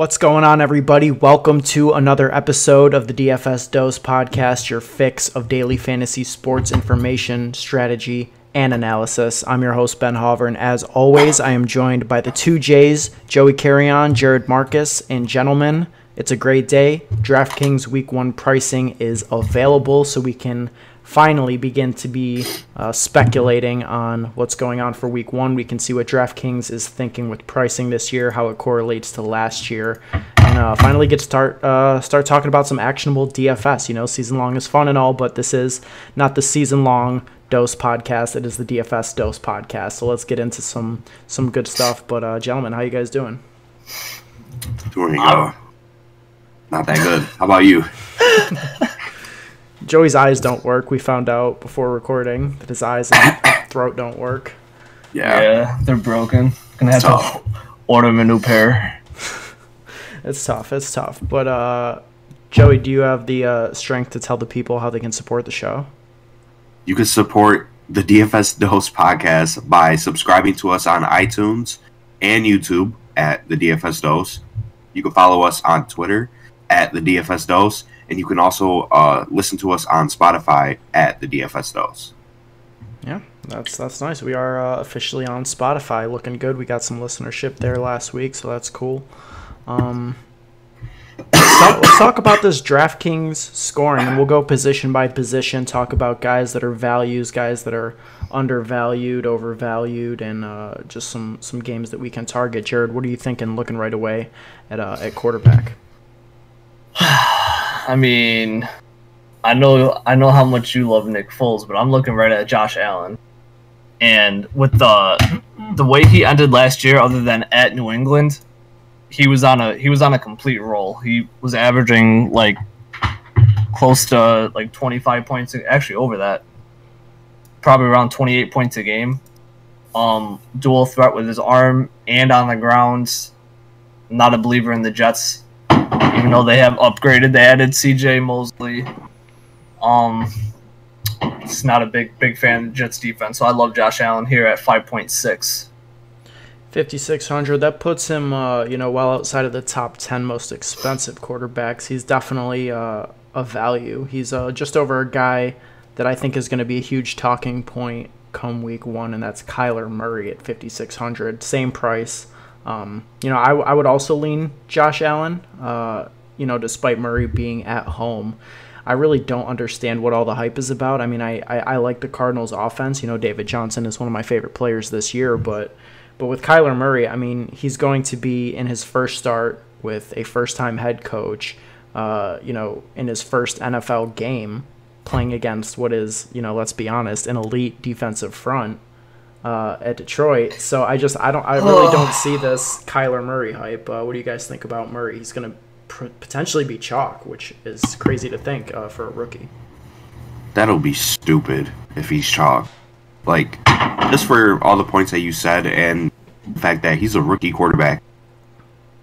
What's going on, everybody? Welcome to another episode of the DFS Dose Podcast, your fix of daily fantasy sports information, strategy, and analysis. I'm your host, Ben Hover, and as always, I am joined by the two J's, Joey Carrion, Jared Marcus, and gentlemen. It's a great day. DraftKings Week 1 pricing is available, so we can finally begin to be uh, speculating on what's going on for week one. We can see what DraftKings is thinking with pricing this year, how it correlates to last year, and uh, finally get to start uh, start talking about some actionable DFS. You know, season long is fun and all, but this is not the season long dose podcast. It is the DFS dose podcast. So let's get into some some good stuff. But uh, gentlemen, how you guys doing? Doing uh, not that good. How about you? Joey's eyes don't work. We found out before recording that his eyes and throat don't work. Yeah, yeah they're broken. Gonna have tough. to order them a new pair. it's tough. It's tough. But uh, Joey, do you have the uh, strength to tell the people how they can support the show? You can support the DFS Dose podcast by subscribing to us on iTunes and YouTube at the DFS Dose. You can follow us on Twitter at the DFS Dose and you can also uh, listen to us on Spotify at the DFS Dose. Yeah, that's that's nice. We are uh, officially on Spotify, looking good. We got some listenership there last week, so that's cool. Um, let's, talk, let's talk about this DraftKings scoring, and we'll go position by position. Talk about guys that are values, guys that are undervalued, overvalued, and uh, just some some games that we can target. Jared, what are you thinking? Looking right away at uh, at quarterback. I mean, I know I know how much you love Nick Foles, but I'm looking right at Josh Allen. And with the the way he ended last year, other than at New England, he was on a he was on a complete roll. He was averaging like close to like 25 points, actually over that, probably around 28 points a game. Um, dual threat with his arm and on the ground. Not a believer in the Jets even though they have upgraded. They added C.J. Mosley. Um, it's not a big big fan of Jets defense, so I love Josh Allen here at five point six. 5600 that puts him uh, you know well outside of the top 10 most expensive quarterbacks he's definitely uh, a value he's uh, just over a guy that i think is going to be a huge talking point come week one and that's kyler murray at 5600 same price um, you know, I, I would also lean Josh Allen. Uh, you know, despite Murray being at home, I really don't understand what all the hype is about. I mean, I, I, I like the Cardinals' offense. You know, David Johnson is one of my favorite players this year, but but with Kyler Murray, I mean, he's going to be in his first start with a first-time head coach. Uh, you know, in his first NFL game, playing against what is, you know, let's be honest, an elite defensive front uh, at Detroit. So I just I don't I really don't see this Kyler Murray hype. Uh, what do you guys think about Murray? He's going to pr- potentially be chalk, which is crazy to think uh, for a rookie. That'll be stupid if he's chalk. Like just for all the points that you said and the fact that he's a rookie quarterback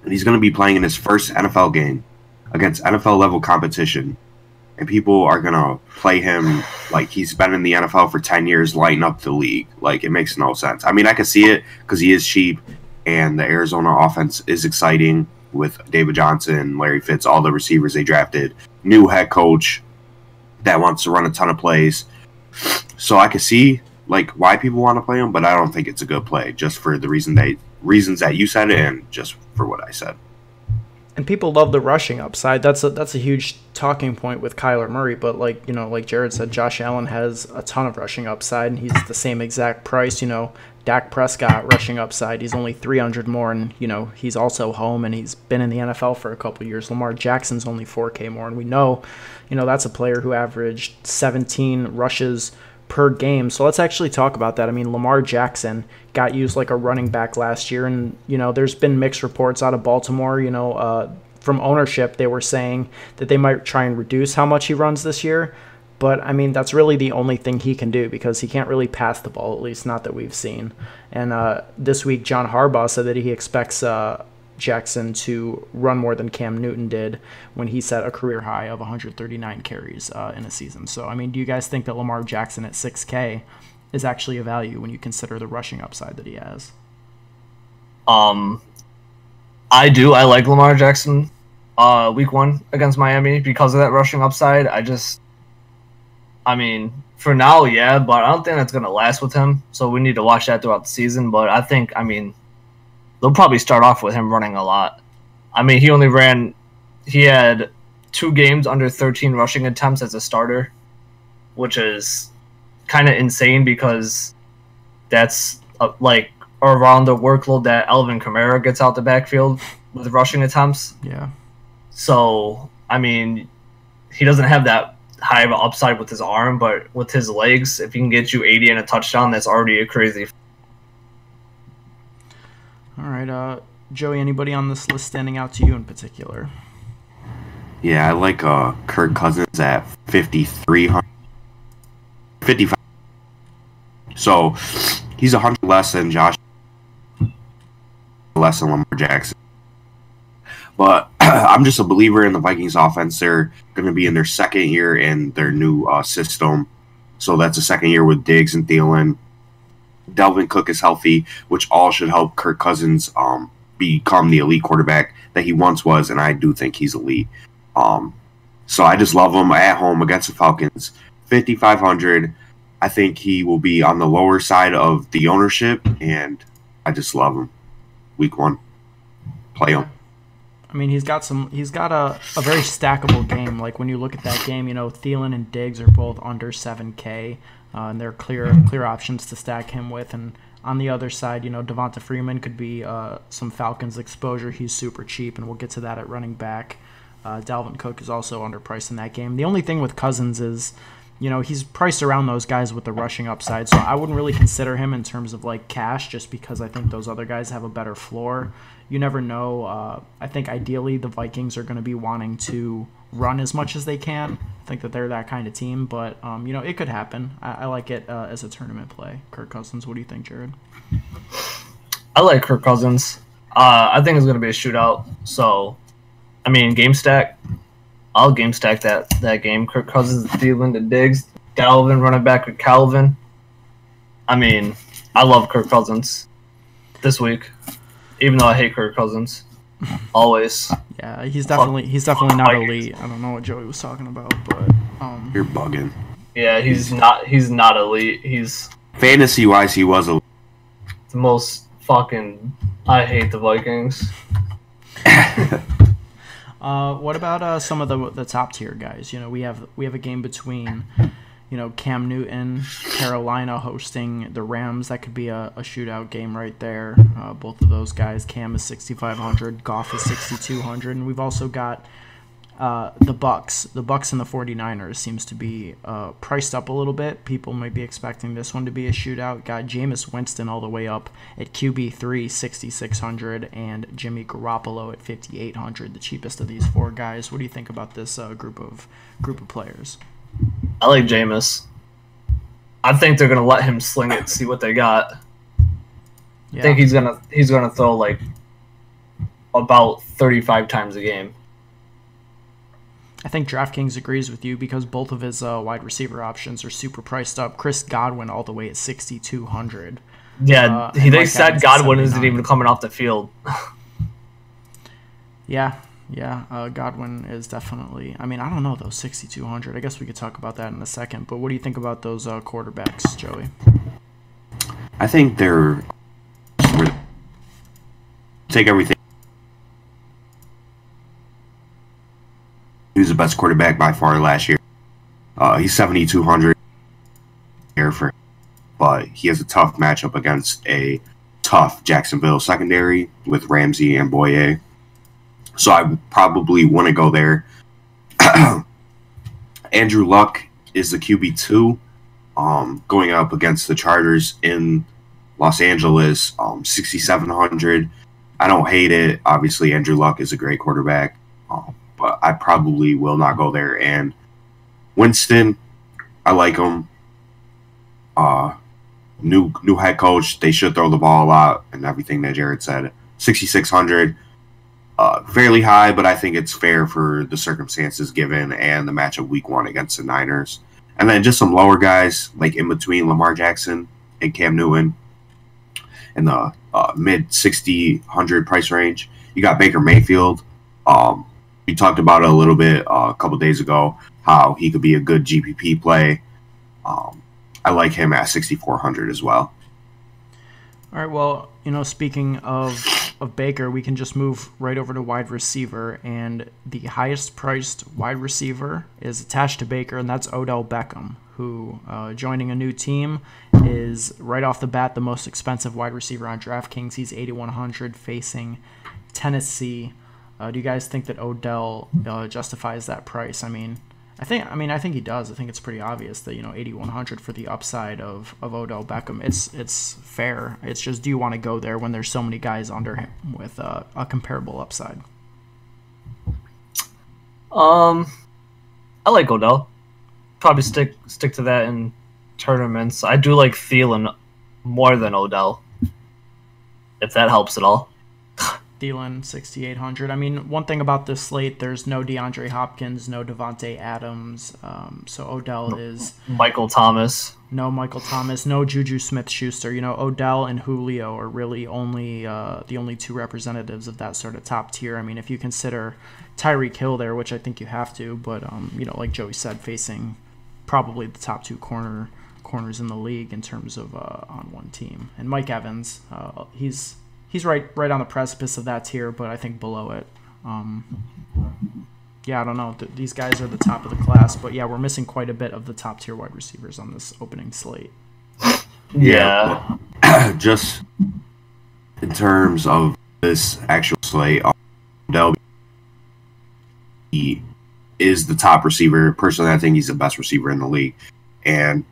and he's going to be playing in his first NFL game against NFL level competition and people are gonna play him like he's been in the NFL for ten years, lighting up the league. Like it makes no sense. I mean, I can see it because he is cheap, and the Arizona offense is exciting with David Johnson, Larry Fitz, all the receivers they drafted, new head coach that wants to run a ton of plays. So I can see like why people want to play him, but I don't think it's a good play just for the reason they reasons that you said it and just for what I said and people love the rushing upside. That's a that's a huge talking point with Kyler Murray. But like you know, like Jared said, Josh Allen has a ton of rushing upside, and he's the same exact price. You know, Dak Prescott rushing upside. He's only 300 more, and you know he's also home, and he's been in the NFL for a couple years. Lamar Jackson's only 4K more, and we know, you know, that's a player who averaged 17 rushes per game. So let's actually talk about that. I mean, Lamar Jackson got used like a running back last year, and you know, there's been mixed reports out of Baltimore. You know, uh, from ownership, they were saying that they might try and reduce how much he runs this year. But I mean, that's really the only thing he can do because he can't really pass the ball, at least not that we've seen. And uh, this week, John Harbaugh said that he expects uh, Jackson to run more than Cam Newton did when he set a career high of 139 carries uh, in a season. So, I mean, do you guys think that Lamar Jackson at 6K is actually a value when you consider the rushing upside that he has? Um, I do. I like Lamar Jackson uh, week one against Miami because of that rushing upside. I just, I mean, for now, yeah, but I don't think that's going to last with him. So we need to watch that throughout the season. But I think, I mean, they'll probably start off with him running a lot. I mean, he only ran, he had two games under 13 rushing attempts as a starter, which is kind of insane because that's uh, like around the workload that Alvin Kamara gets out the backfield with rushing attempts. Yeah. So, I mean, he doesn't have that high of an upside with his arm, but with his legs, if he can get you 80 and a touchdown, that's already a crazy. All right, uh, Joey. Anybody on this list standing out to you in particular? Yeah, I like uh, Kirk Cousins at 5,300. 55. So he's a 100 less than Josh, less than Lamar Jackson. But I'm just a believer in the Vikings offense. They're going to be in their second year in their new uh, system. So that's a second year with Diggs and Thielen. Dalvin Cook is healthy, which all should help Kirk Cousins um, become the elite quarterback that he once was, and I do think he's elite. Um, so I just love him at home against the Falcons. 5,500. I think he will be on the lower side of the ownership, and I just love him. Week one, play him. I mean, he's got some. He's got a, a very stackable game. Like when you look at that game, you know, Thielen and Diggs are both under seven K, uh, and there are clear clear options to stack him with. And on the other side, you know, Devonta Freeman could be uh, some Falcons exposure. He's super cheap, and we'll get to that at running back. Uh, Dalvin Cook is also underpriced in that game. The only thing with Cousins is you know, he's priced around those guys with the rushing upside. So I wouldn't really consider him in terms of like cash just because I think those other guys have a better floor. You never know. Uh, I think ideally the Vikings are going to be wanting to run as much as they can. I think that they're that kind of team, but um, you know, it could happen. I, I like it uh, as a tournament play. Kirk Cousins, what do you think, Jared? I like Kirk Cousins. Uh, I think it's going to be a shootout. So, I mean, game stack, I'll game stack that that game. Kirk Cousins, Thielen, the Diggs, Dalvin running back with Calvin. I mean, I love Kirk Cousins this week, even though I hate Kirk Cousins. Always. Yeah, he's definitely he's definitely not elite. I don't know what Joey was talking about, but um, You're bugging. Yeah, he's not. He's not elite. He's Fantasy wise, he was a. the most fucking. I hate the Vikings. Uh, what about uh, some of the the top tier guys? You know, we have we have a game between, you know, Cam Newton, Carolina hosting the Rams. That could be a, a shootout game right there. Uh, both of those guys. Cam is sixty five hundred. Goff is sixty two hundred, and we've also got. Uh, the Bucs, the Bucs and the 49ers seems to be uh, priced up a little bit. People might be expecting this one to be a shootout. Got Jameis Winston all the way up at QB three, 6600, and Jimmy Garoppolo at 5800, the cheapest of these four guys. What do you think about this uh, group of group of players? I like Jameis. I think they're gonna let him sling it, see what they got. Yeah. I think he's gonna he's gonna throw like about thirty five times a game. I think DraftKings agrees with you because both of his uh, wide receiver options are super priced up. Chris Godwin all the way at 6200. Yeah, Uh, they Mike said Evans at Godwin isn't even coming off the field. Yeah, yeah. Uh, Godwin is definitely. I mean, I don't know though. Sixty two hundred. I guess we could talk about that in a second. But what do you think about those uh, quarterbacks, Joey? I think they're take everything. He was the best quarterback by far last year. Uh, he's seventy two hundred here for, but he has a tough matchup against a tough Jacksonville secondary with Ramsey and Bouye. So I probably want to go there. Andrew Luck is the QB two, um, going up against the Chargers in Los Angeles, um, 6,700. I don't hate it. Obviously, Andrew Luck is a great quarterback, um, but I probably will not go there. And Winston, I like him. Uh, new new head coach. They should throw the ball a lot and everything that Jared said. 6,600. Uh, fairly high, but I think it's fair for the circumstances given and the matchup week one against the Niners. And then just some lower guys like in between Lamar Jackson and Cam Newton in the uh, mid 6000 price range. You got Baker Mayfield. Um, we talked about it a little bit uh, a couple days ago how he could be a good GPP play. Um, I like him at 6,400 as well. All right. Well, you know, speaking of of Baker, we can just move right over to wide receiver, and the highest priced wide receiver is attached to Baker, and that's Odell Beckham, who uh, joining a new team is right off the bat the most expensive wide receiver on DraftKings. He's 8,100 facing Tennessee. Uh, do you guys think that Odell uh, justifies that price? I mean, I think I mean I think he does. I think it's pretty obvious that you know 8100 for the upside of, of Odell Beckham. It's it's fair. It's just do you want to go there when there's so many guys under him with uh, a comparable upside? Um, I like Odell. Probably stick stick to that in tournaments. I do like Thielen more than Odell. If that helps at all. Thielen 6800. I mean, one thing about this slate, there's no DeAndre Hopkins, no Davante Adams. Um, so Odell is Michael Thomas. No Michael Thomas, no Juju Smith-Schuster. You know, Odell and Julio are really only uh, the only two representatives of that sort of top tier. I mean, if you consider Tyreek Hill there, which I think you have to, but um, you know, like Joey said, facing probably the top two corner corners in the league in terms of uh, on one team. And Mike Evans, uh, he's he's right right on the precipice of that tier, but I think below it. Um, yeah, I don't know. Th- these guys are the top of the class, but yeah, we're missing quite a bit of the top tier wide receivers on this opening slate. Yeah. yeah. Just in terms of this actual slate, Odell he is the top receiver. Personally, I think he's the best receiver in the league, and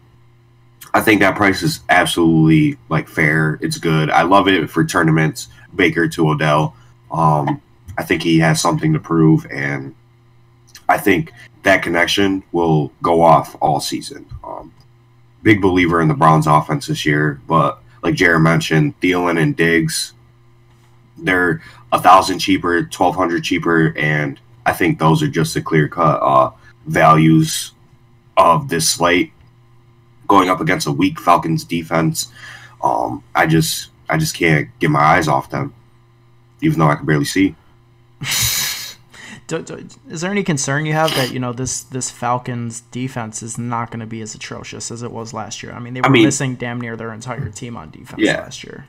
I think that price is absolutely like fair. It's good. I love it for tournaments. Baker to Odell. Um, I think he has something to prove, and I think that connection will go off all season. Um, big believer in the Browns offense this year, but like Jared mentioned, Thielen and Diggs, they're a thousand cheaper, twelve hundred cheaper, and I think those are just the clear cut uh, values of this slate going up against a weak Falcons defense. Um, I just I just can't get my eyes off them, even though I can barely see. do, do, is there any concern you have that you know this this Falcons defense is not going to be as atrocious as it was last year? I mean, they were I mean, missing damn near their entire team on defense yeah. last year.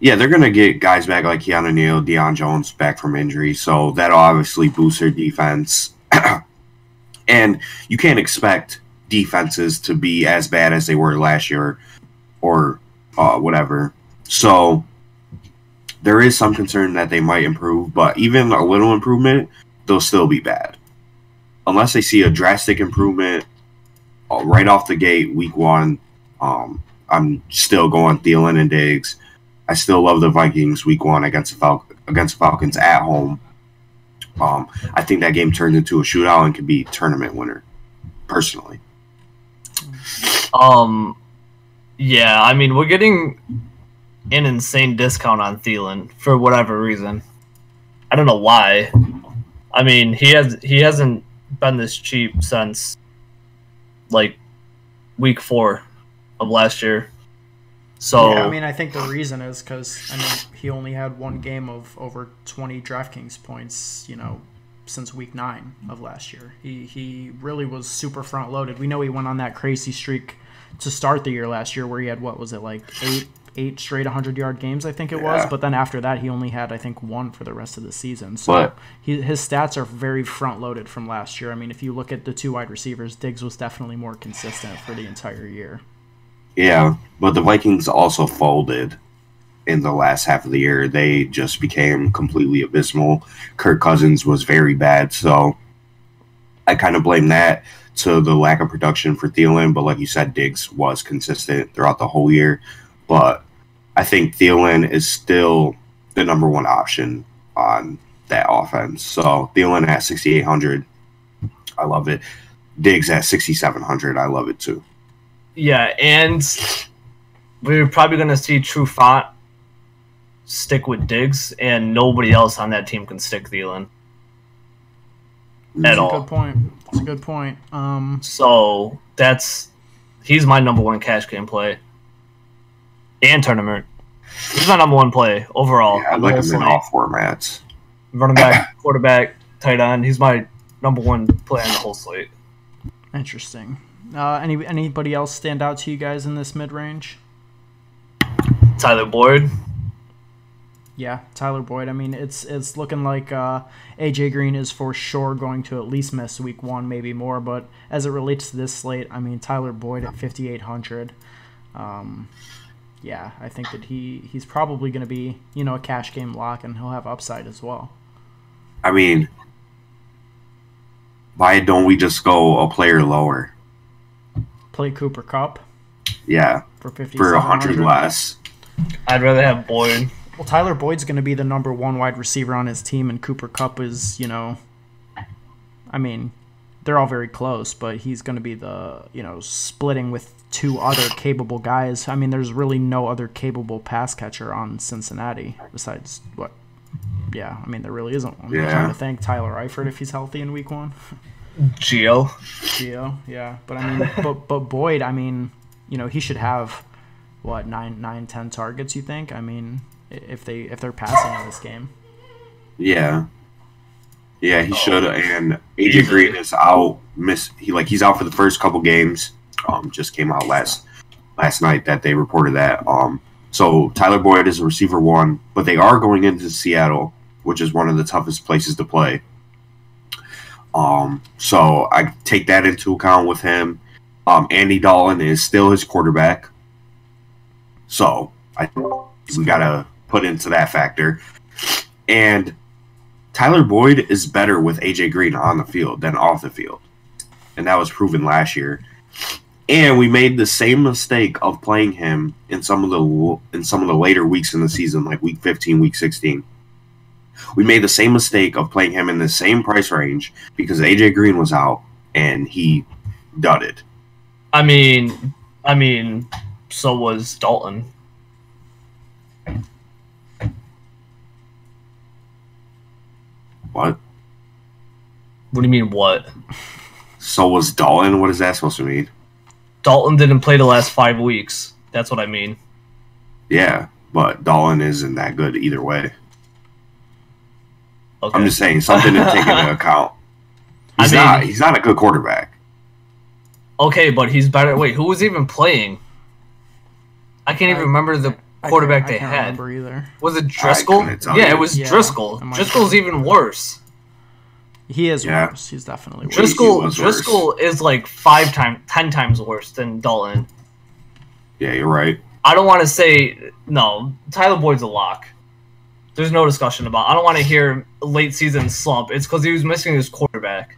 Yeah, they're going to get guys back like Keanu Neal, Deion Jones back from injury, so that'll obviously boost their defense. and you can't expect defenses to be as bad as they were last year or uh, whatever. So there is some concern that they might improve, but even a little improvement, they'll still be bad. Unless they see a drastic improvement uh, right off the gate, week one, um, I'm still going Thielen and Diggs. I still love the Vikings week one against the Fal- against Falcons at home. Um, I think that game turned into a shootout and could be tournament winner, personally. Um, yeah, I mean we're getting an insane discount on Thielen for whatever reason. I don't know why. I mean he has he hasn't been this cheap since like week four of last year. So yeah, I mean, I think the reason is because I mean he only had one game of over twenty DraftKings points. You know, since week nine of last year. He he really was super front loaded. We know he went on that crazy streak to start the year last year where he had what was it like eight eight straight 100 yard games I think it was, but then after that he only had I think one for the rest of the season. So he, his stats are very front loaded from last year. I mean, if you look at the two wide receivers, Diggs was definitely more consistent for the entire year. Yeah, but the Vikings also folded in the last half of the year. They just became completely abysmal. Kirk Cousins was very bad, so I kind of blame that to the lack of production for Thielen. But like you said, Diggs was consistent throughout the whole year. But I think Thielen is still the number one option on that offense. So Thielen at 6,800, I love it. Diggs at 6,700, I love it too. Yeah, and we're probably going to see Trufant stick with Diggs, and nobody else on that team can stick Thielen that's at all. Good point. That's a good point. Um, so that's he's my number one cash game play and tournament. He's my number one play overall. Yeah, I like him in all formats. running back, quarterback, tight end. He's my number one play on the whole slate. Interesting. Uh, any anybody else stand out to you guys in this mid range? Tyler Boyd. Yeah, Tyler Boyd. I mean, it's it's looking like uh, AJ Green is for sure going to at least miss week one, maybe more. But as it relates to this slate, I mean, Tyler Boyd at 5,800. Um, yeah, I think that he he's probably going to be you know a cash game lock, and he'll have upside as well. I mean, why don't we just go a player lower? Play Cooper Kupp Yeah, for 50 for a hundred less. I'd rather have Boyd. Well, Tyler Boyd's going to be the number one wide receiver on his team, and Cooper Kupp is, you know, I mean, they're all very close, but he's going to be the, you know, splitting with two other capable guys. I mean, there's really no other capable pass catcher on Cincinnati besides what? Yeah, I mean, there really isn't one. I'm trying to thank Tyler Eifert if he's healthy in week one. Geo. Gio, yeah, but I mean, but but Boyd, I mean, you know, he should have what nine, nine, ten targets. You think? I mean, if they if they're passing in this game. Yeah. Yeah, he should. And AJ Easily. Green is out. Miss he like he's out for the first couple games. Um, just came out last last night that they reported that. Um, so Tyler Boyd is a receiver one, but they are going into Seattle, which is one of the toughest places to play. Um, so I take that into account with him. Um, Andy Dalton is still his quarterback, so I think we gotta put into that factor. And Tyler Boyd is better with AJ Green on the field than off the field. And that was proven last year. And we made the same mistake of playing him in some of the in some of the later weeks in the season, like week 15, week 16. We made the same mistake of playing him in the same price range because AJ Green was out and he dudded. I mean, I mean, so was Dalton. What? What do you mean? What? So was Dalton? What is that supposed to mean? Dalton didn't play the last five weeks. That's what I mean. Yeah, but Dalton isn't that good either way. Okay. I'm just saying something to take into account. I He's mean- not. He's not a good quarterback. okay, but he's better. Wait, who was even playing? I can't even uh, remember the I quarterback can't- I they can't had. either. Was it Driskel? Yeah, you. it was Yeah, Driskel. I might- Driskel's even worse. He is Yeah. worse. He's definitely worse. Dris- Driskel worse. Driskel is like five times, ten times worse than Dalton. Yeah, you're right. I don't want to say no. Tyler Boyd's a lock. There's no discussion about. I don't want to hear late season slump. It's because he was missing his quarterback.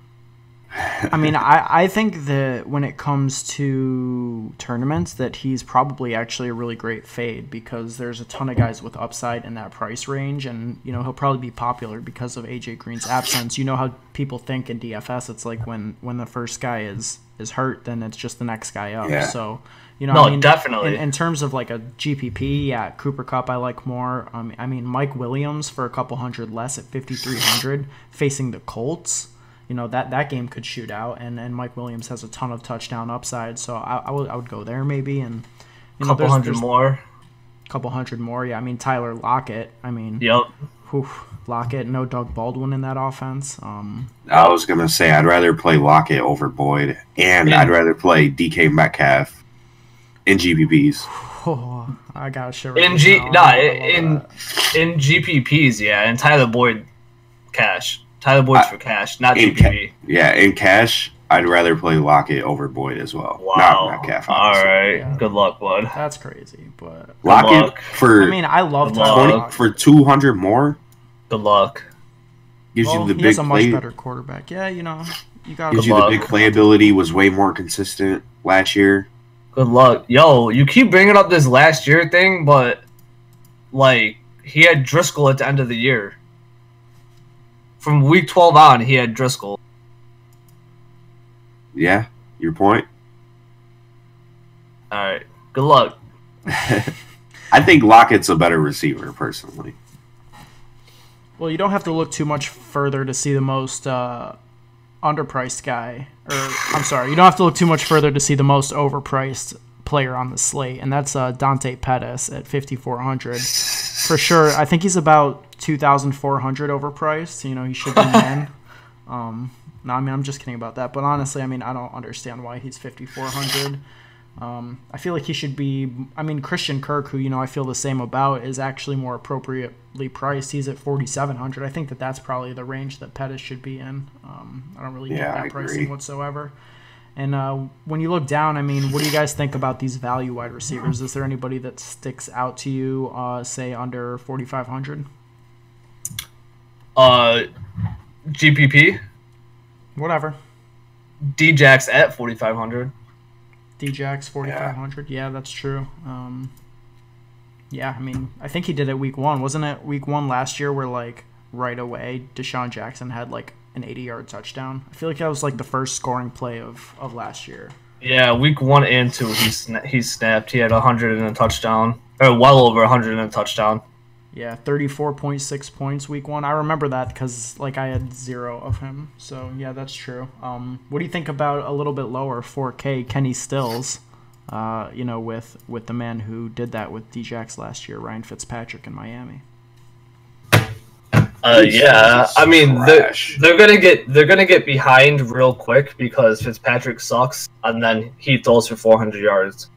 I mean, I, I think that when it comes to tournaments, that he's probably actually a really great fade because there's a ton of guys with upside in that price range, and you know he'll probably be popular because of AJ Green's absence. You know how people think in DFS, it's like when when the first guy is is hurt, then it's just the next guy up. Yeah. So you know, No, I mean, definitely. In, in terms of like a GPP, yeah, Cooper Kupp I like more. Um, I mean, Mike Williams for a couple hundred less at 5300 facing the Colts you know that that game could shoot out, and and Mike Williams has a ton of touchdown upside, so I, I would I would go there maybe, and you know couple there's, hundred there's more. a couple hundred more. Yeah, I mean Tyler Lockett. I mean, Yep. whew, Lockett. No Doug Baldwin in that offense. Um, I was gonna say I'd rather play Lockett over Boyd, and Yeah. I'd rather play DK Metcalf in GPPs. oh, I got shiver. In G, now. nah, in that. in GPPs, yeah, and Tyler Boyd, cash. Tyler Boyd's I- for cash, not in GPP. Yeah, in cash, I'd rather play Lockett over Boyd as well. Wow. Not Metcalf. All obviously. right. Yeah. Good luck, bud. that's crazy, but Lockett luck. for I mean I love Good Tyler luck. 20, for two hundred more Good luck. gives Well, you the he big has a much play. better quarterback. Yeah, you know, you got Gives Good you luck. the big playability. Was way more consistent last year. Good luck. Yo, you keep bringing up this last year thing, but like he had Driskel at the end of the year. From week 12 on, he had Driskel. Yeah, your point. All right. Good luck. I think Lockett's a better receiver personally. Well, you don't have to look too much further to see the most uh, underpriced guy. Or I'm sorry, you don't have to look too much further to see the most overpriced player on the slate, and that's uh, Dante Pettis at 5,400. For sure, I think he's about 2,400 overpriced. You know, he should be in. Um, no, I mean, I'm just kidding about that. But honestly, I mean, I don't understand why he's 5,400. Um, I feel like he should be. I mean, Christian Kirk, who you know I feel the same about, is actually more appropriately priced. He's at forty seven hundred. I think that that's probably the range that Pettis should be in. Um, I don't really Yeah, get I that pricing agree. whatsoever. And uh, when you look down, I mean, what do you guys think about these value wide receivers? Is there anybody that sticks out to you, uh, say under forty five hundred? Uh, GPP, Whatever. Djax at 4,500. Djax forty five hundred. Yeah. that's true. Um, yeah, I mean, I think he did it week one, wasn't it? Week one last year, where like right away, DeSean Jackson had like an eighty yard touchdown. I feel like that was like the first scoring play of of last year. Yeah, week one and two, he sna- he snapped. He had 100 and a touchdown, or well over 100 and a touchdown. Yeah, thirty four point six points week one. I remember that because like I had zero of him. So yeah, that's true. Um, what do you think about a little bit lower four K Kenny Stills? Uh, you know, with with the man who did that with Djax last year, Ryan Fitzpatrick in Miami. Uh, yeah, I mean they're, they're gonna get they're gonna get behind real quick because Fitzpatrick sucks, and then he throws for 400 yards.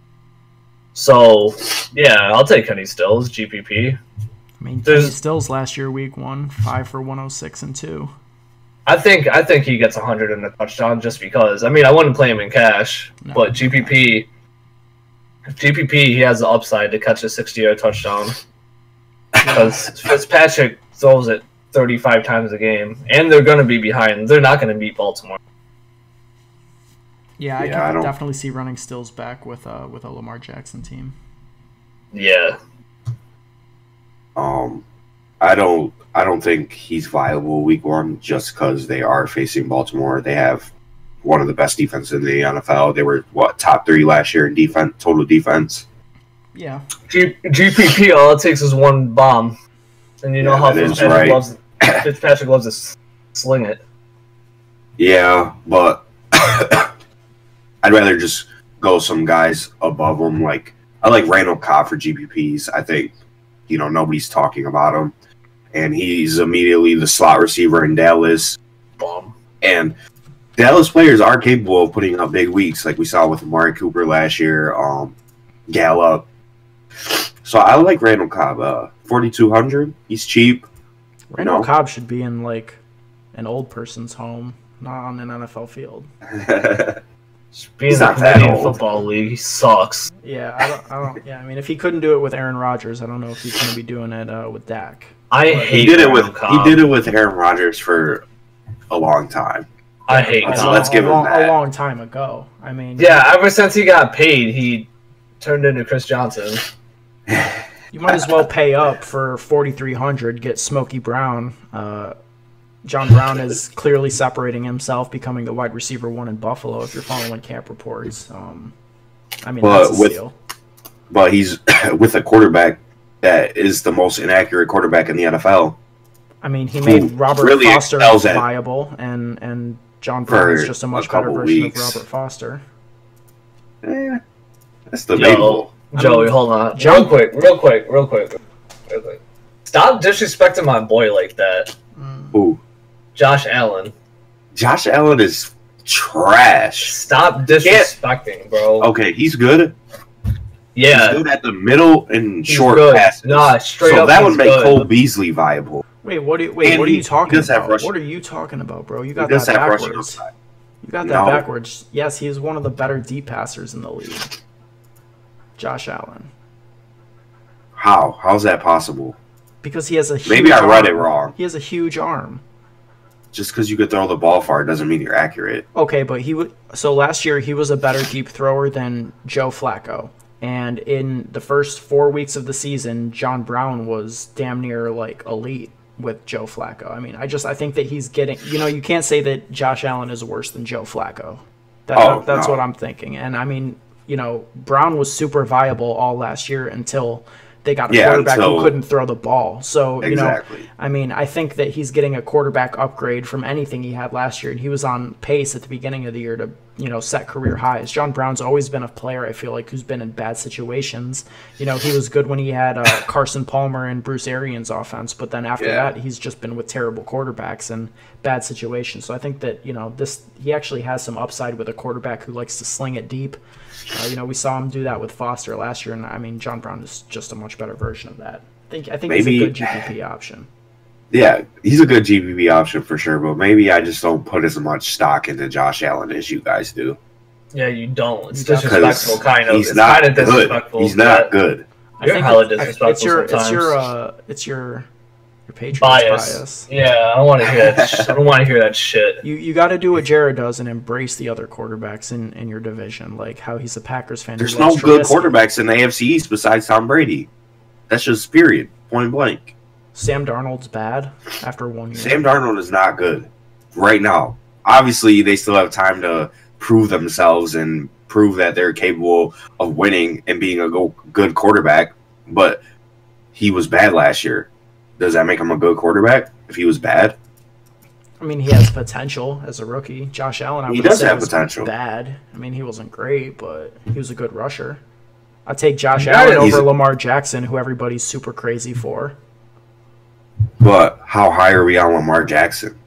So yeah, I'll take Kenny Stills GPP. I mean, There's- Kenny Stills last year, week one, five for 106 and two. I think I think he gets 100 and a touchdown just because. I mean, I wouldn't play him in cash, No. but GPP, GPP, he has the upside to catch a 60 yard touchdown because Fitzpatrick throws it 35 times a game, and they're going to be behind. They're not going to beat Baltimore. Yeah, I Yeah, can don't- definitely see running Stills back with uh with a Lamar Jackson team. Yeah, Um, I don't. I don't think he's viable week one just because they are facing Baltimore. They have one of the best defenses in the NFL. They were what top three last year in defense, total defense. Yeah, G- GPP, all it takes is one bomb, and you know Yeah, how that is Fitzpatrick right. loves Fitzpatrick loves to sling it. Yeah, but I'd rather just go some guys above him. Like I like Randall Cobb for GPPs. I think you know nobody's talking about him, and he's immediately the slot receiver in Dallas. Bomb. And Dallas players are capable of putting up big weeks, like we saw with Amari Cooper last year, um, Gallup. So I like Randall Cobb. Uh, Forty two hundred. He's cheap. Randall No. Cobb should be in like an old person's home, not on an NFL field. Being He's in the not that Canadian old. Football League he sucks. Yeah, I don't, I don't. Yeah, I mean, if he couldn't do it with Aaron Rodgers, I don't know if he's going to be doing it uh, with Dak. I But hate he did it with Randall he did it with Aaron Rodgers for a long time. I hate Let's- Cobb. let's give him long, that. a long time ago. I mean, Yeah, ever since he got paid, he turned into Chris Johnson. You might as well pay up for forty three hundred. Get Smokey Brown. Uh, John Brown is clearly separating himself, becoming the wide receiver one in Buffalo. If you're following camp reports, um, I mean Well, that's a with- steal. But he's with a quarterback that is the most inaccurate quarterback in the NFL. I mean, he made who Robert really Foster viable, and and John Brown is just a a much better version weeks. of Robert Foster. Eh, that's debatable. I Joey, mean, hold on. John- real quick, real quick, real quick, real quick. Stop disrespecting my boy like that. Mm. Ooh, Josh Allen. Josh Allen is trash. Stop disrespecting, bro. Okay, he's good. yeah. He's good at the middle and he's short good. passes. Nah, straight so up. that would make good. Cole Beasley viable. Wait, what? Are you, wait, And what are you talking he have about? rushing- What are you talking about, bro? You got that backwards. You got that No. backwards. Yes, he is one of the better deep passers in the league. Josh Allen, How? How's that possible? because he has a huge Maybe I read it wrong. He has a huge arm. Just because you could throw the ball far doesn't mean you're accurate. Okay, but he would. So last year he was a better deep thrower than Joe Flacco, and in the first four weeks of the season, John Brown was damn near like elite with Joe Flacco. I mean, I just I think that he's getting. You know, you can't say that Josh Allen is worse than Joe Flacco. That, Oh, that's no. what I'm thinking, and I mean, you know, Brown was super viable all last year until they got a Yeah, quarterback until- who couldn't throw the ball. So you know, I mean, I think that he's getting a quarterback upgrade from anything he had last year, and he was on pace at the beginning of the year to you know set career highs. John Brown's always been a player I feel like who's been in bad situations. You know, he was good when he had uh, Carson Palmer and Bruce Arians offense, but then after Yeah. that, he's just been with terrible quarterbacks and bad situations. So I think that you know this he actually has some upside with a quarterback who likes to sling it deep. Uh, you know, we saw him do that with Foster last year, and I mean, John Brown is just a much better version of that. I think I think Maybe- he's a good GPP option. Yeah, he's a good GPP option for sure, but maybe I just don't put as much stock into Josh Allen as you guys do. Yeah, you don't. It's You don't. disrespectful, kind of. He's it's not kind of good. He's not good. I You're think hella it's- disrespectful It's your it's your uh it's your your Patriots Bias. bias. Yeah, I don't want to hear that. sh- I don't want to hear that shit. You you got to do what Jared does and embrace the other quarterbacks in, in your division, like how he's a Packers fan. There's no good Trubisky. quarterbacks in the AFC East besides Tom Brady. That's just period, point blank. Sam Darnold's bad after one year. Sam Darnold is not good right now. Obviously, they still have time to prove themselves and prove that they're capable of winning and being a go- good quarterback. But he was bad last year. Does that make him a good quarterback if he was bad? I mean, he has potential as a rookie. Josh Allen, I He would does say have potential. Bad. I mean, he wasn't great, but he was a good rusher. I'd take Josh Yeah, Allen he's- over Lamar Jackson, who everybody's super crazy for. But how high are we on Lamar Jackson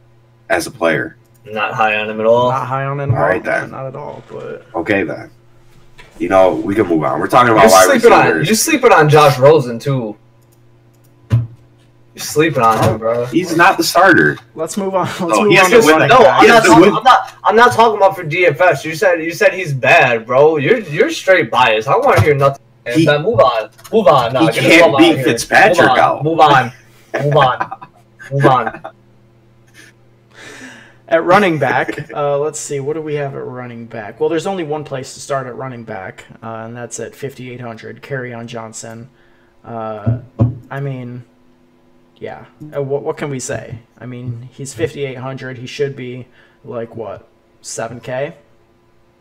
as a player? Not high on him at all. Not high on him. All right, then. Not at all. But Okay, then. You know, we can move on. We're talking You're about wide sleeping on. receivers. You're sleeping on Josh Rosen too. You're sleeping on him, bro. He's not the starter. let's move on. Let's Oh, move he on has to to win No. I'm not, talking, win- I'm not. I'm not talking about for DFS. You said you said he's bad, bro. You're you're straight biased. I don't want to hear nothing. He- man, move on. Move on. Nah, He can't beat out. Fitzpatrick move on, out. Move on. Move on. Move on. At running back, uh, let's see. What do we have at running back? Well, there's only one place to start at running back, uh, and that's at 5,800. Kerryon Johnson. Uh, I mean, yeah. Uh, what, what can we say? I mean, he's 5,800. He should be like what, 7K?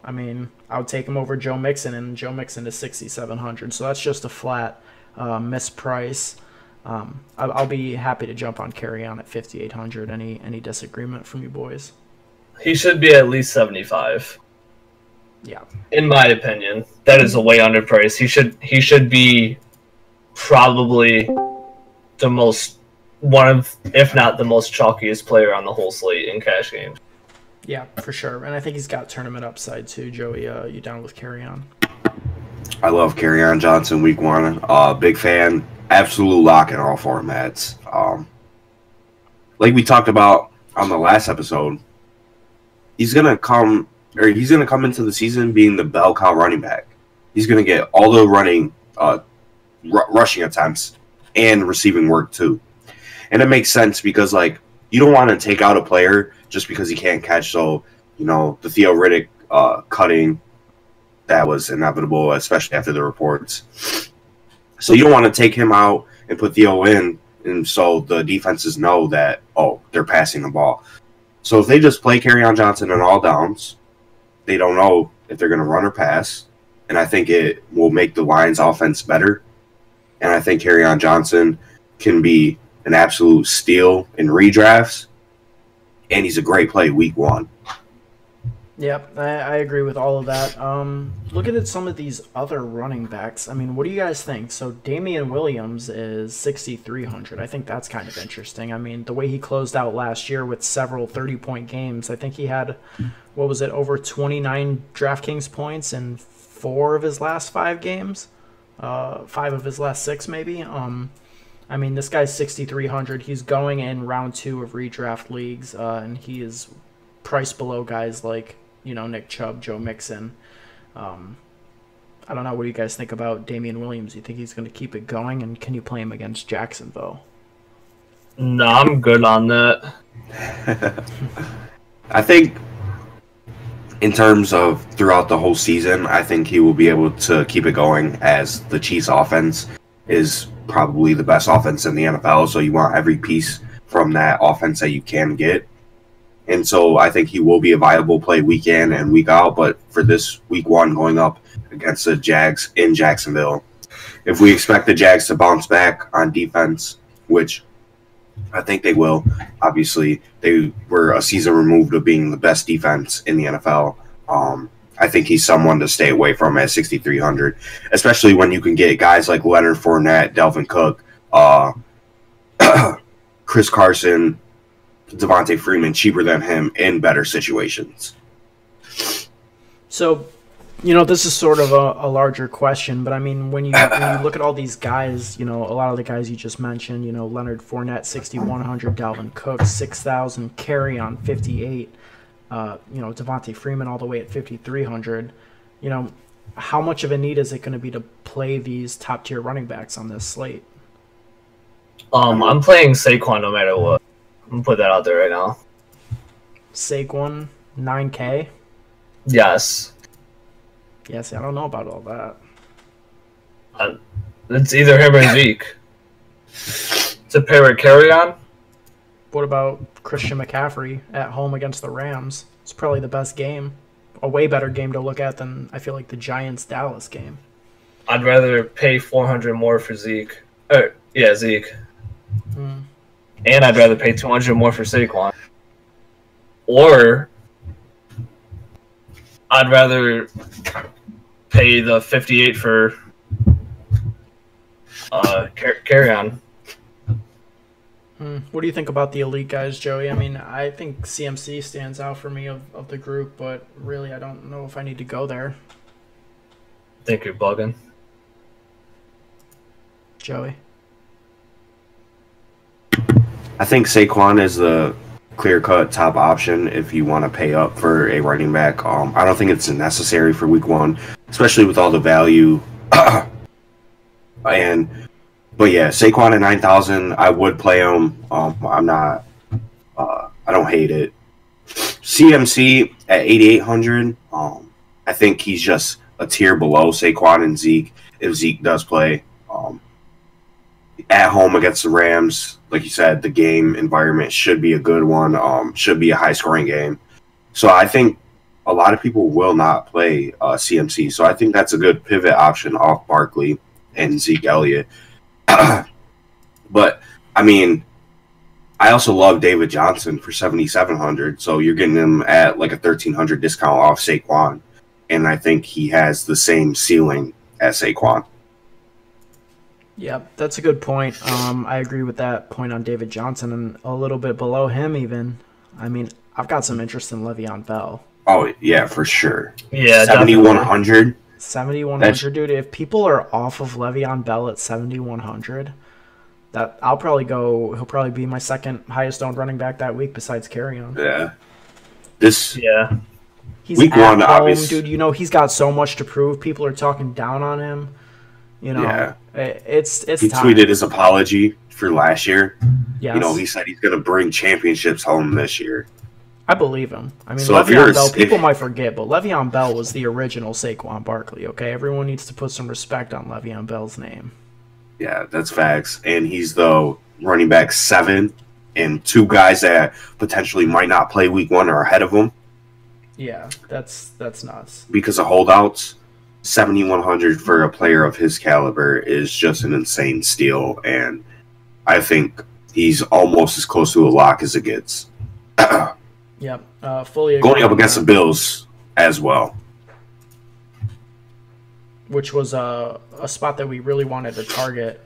I mean, I would take him over Joe Mixon, and Joe Mixon is 6,700. So that's just a flat uh, misprice. Um, I'll, I'll be happy to jump on Kerryon at 5,800. Any any disagreement from you boys? He should be at least seventy five. Yeah. In my opinion, that is a way underpriced. He should he should be probably the most one of, if not the most chalkiest player on the whole slate in cash games. Yeah, for sure. And I think he's got tournament upside too, Joey. Uh, you down with Kerryon? I love Kerryon Johnson week one. Uh, big fan. Absolute lock in all formats. Um, like we talked about on the last episode, he's gonna come or he's gonna come into the season being the bell cow running back. He's gonna get all the running, uh, r- rushing attempts and receiving work too. And it makes sense because like you don't want to take out a player just because he can't catch. So you know the Theo Riddick uh, cutting that was inevitable, especially after the reports. So you don't want to take him out and put Theo in, and so the defenses know that oh they're passing the ball. So if they just play on Johnson in all downs, they don't know if they're going to run or pass, and I think it will make the Lions' offense better. And I think on Johnson can be an absolute steal in redrafts, and he's a great play week one. Yep, I, I agree with all of that. Um, looking at some of these other running backs, I mean, what do you guys think? So Damien Williams is 6,300. I think that's kind of interesting. I mean, the way he closed out last year with several 30 point games, I think he had, what was it, over 29 DraftKings points in four of his last five games? Uh, five of his last six, maybe. Um, I mean, this guy's 6,300. He's going in round two of redraft leagues, uh, and he is priced below guys like you know Nick Chubb, Joe Mixon. Um, I don't know. What do you guys think about Damien Williams? You think he's going to keep it going, and can you play him against Jacksonville? No, I'm good on that. I think in terms of throughout the whole season, I think he will be able to keep it going as the Chiefs offense is probably the best offense in the NFL. So you want every piece from that offense that you can get. And so I think he will be a viable play week in and week out. But for this week one going up against the Jags in Jacksonville, if we expect the Jags to bounce back on defense, which I think they will. Obviously, they were a season removed of being the best defense in the NFL. Um, I think he's someone to stay away from at 6,300, especially when you can get guys like Leonard Fournette, Dalvin Cook, uh, Chris Carson, Devonta Freeman cheaper than him in better situations. So, you know, this is sort of a, a larger question, but I mean, when you when you look at all these guys, you know, a lot of the guys you just mentioned, you know, Leonard Fournette, 6,100, Dalvin Cook, 6,000, Kerryon 58, uh, you know, Devonta Freeman all the way at 5,300. You know, how much of a need is it going to be to play these top tier running backs on this slate? Um, I'm playing Saquon no matter what. I'm gonna put that out there right now. Saquon, 9K? Yes. Yeah, see, I don't know about all that. Uh, it's either him or Zeke. To pair with Kerryon, What about Christian McCaffrey at home against the Rams? It's probably the best game. A way better game to look at than I feel like the Giants Dallas game. I'd rather pay 400 more for Zeke. Er, yeah, Zeke. Hmm. And I'd rather pay 200 more for Saquon. Or I'd rather pay the 58 for uh, car- Kerryon. Hmm. What do you think about the elite guys, Joey? I mean, I think CMC stands out for me of, of the group, but really, I don't know if I need to go there. think you're bugging. Joey. I think Saquon is the clear cut top option if you want to pay up for a running back. Um, I don't think it's necessary for week one, especially with all the value. and but yeah, Saquon at nine thousand, I would play him. Um, I'm not. Uh, I don't hate it. CMC at eighty eight hundred. Um, I think he's just a tier below Saquon and Zeke. If Zeke does play, um, at home against the Rams, like you said, the game environment should be a good one. Um, should be a high scoring game. So I think a lot of people will not play uh, CMC. So I think that's a good pivot option off Barkley and Zeke Elliott. but I mean, I also love David Johnson for seventy seven hundred. So you're getting him at like a thirteen hundred discount off Saquon, and I think he has the same ceiling as Saquon. Yeah, that's a good point. Um, I agree with that point on David Johnson, and a little bit below him, even. I mean, I've got some interest in Le'Veon Bell. Oh yeah, for sure. Yeah, seventy one hundred. 7100 dude if people are off of Le'Veon Bell at 7100 that I'll probably go he'll probably be my second highest owned running back that week besides Kerryon Yeah. This Yeah. He's Week at one, home, obvious- dude. You know he's got so much to prove. People are talking down on him. You know, Yeah. it- it's it's he time. tweeted his apology for last year. Yes. You know, he said he's going to bring championships home this year. I believe him. I mean, So Le'Veon Bell. People if- might forget, but Le'Veon Bell was the original Saquon Barkley. Okay, everyone needs to put some respect on Le'Veon Bell's name. Yeah, that's facts. And he's the running back seven, and two guys that potentially might not play week one are ahead of him Yeah, that's that's nuts. because of holdouts. 7,100 for a player of his caliber is just an insane steal. And I think he's almost as close to a lock as it gets. Yep, uh, fully Going up against that. the Bills as well. which was a, a spot that we really wanted to target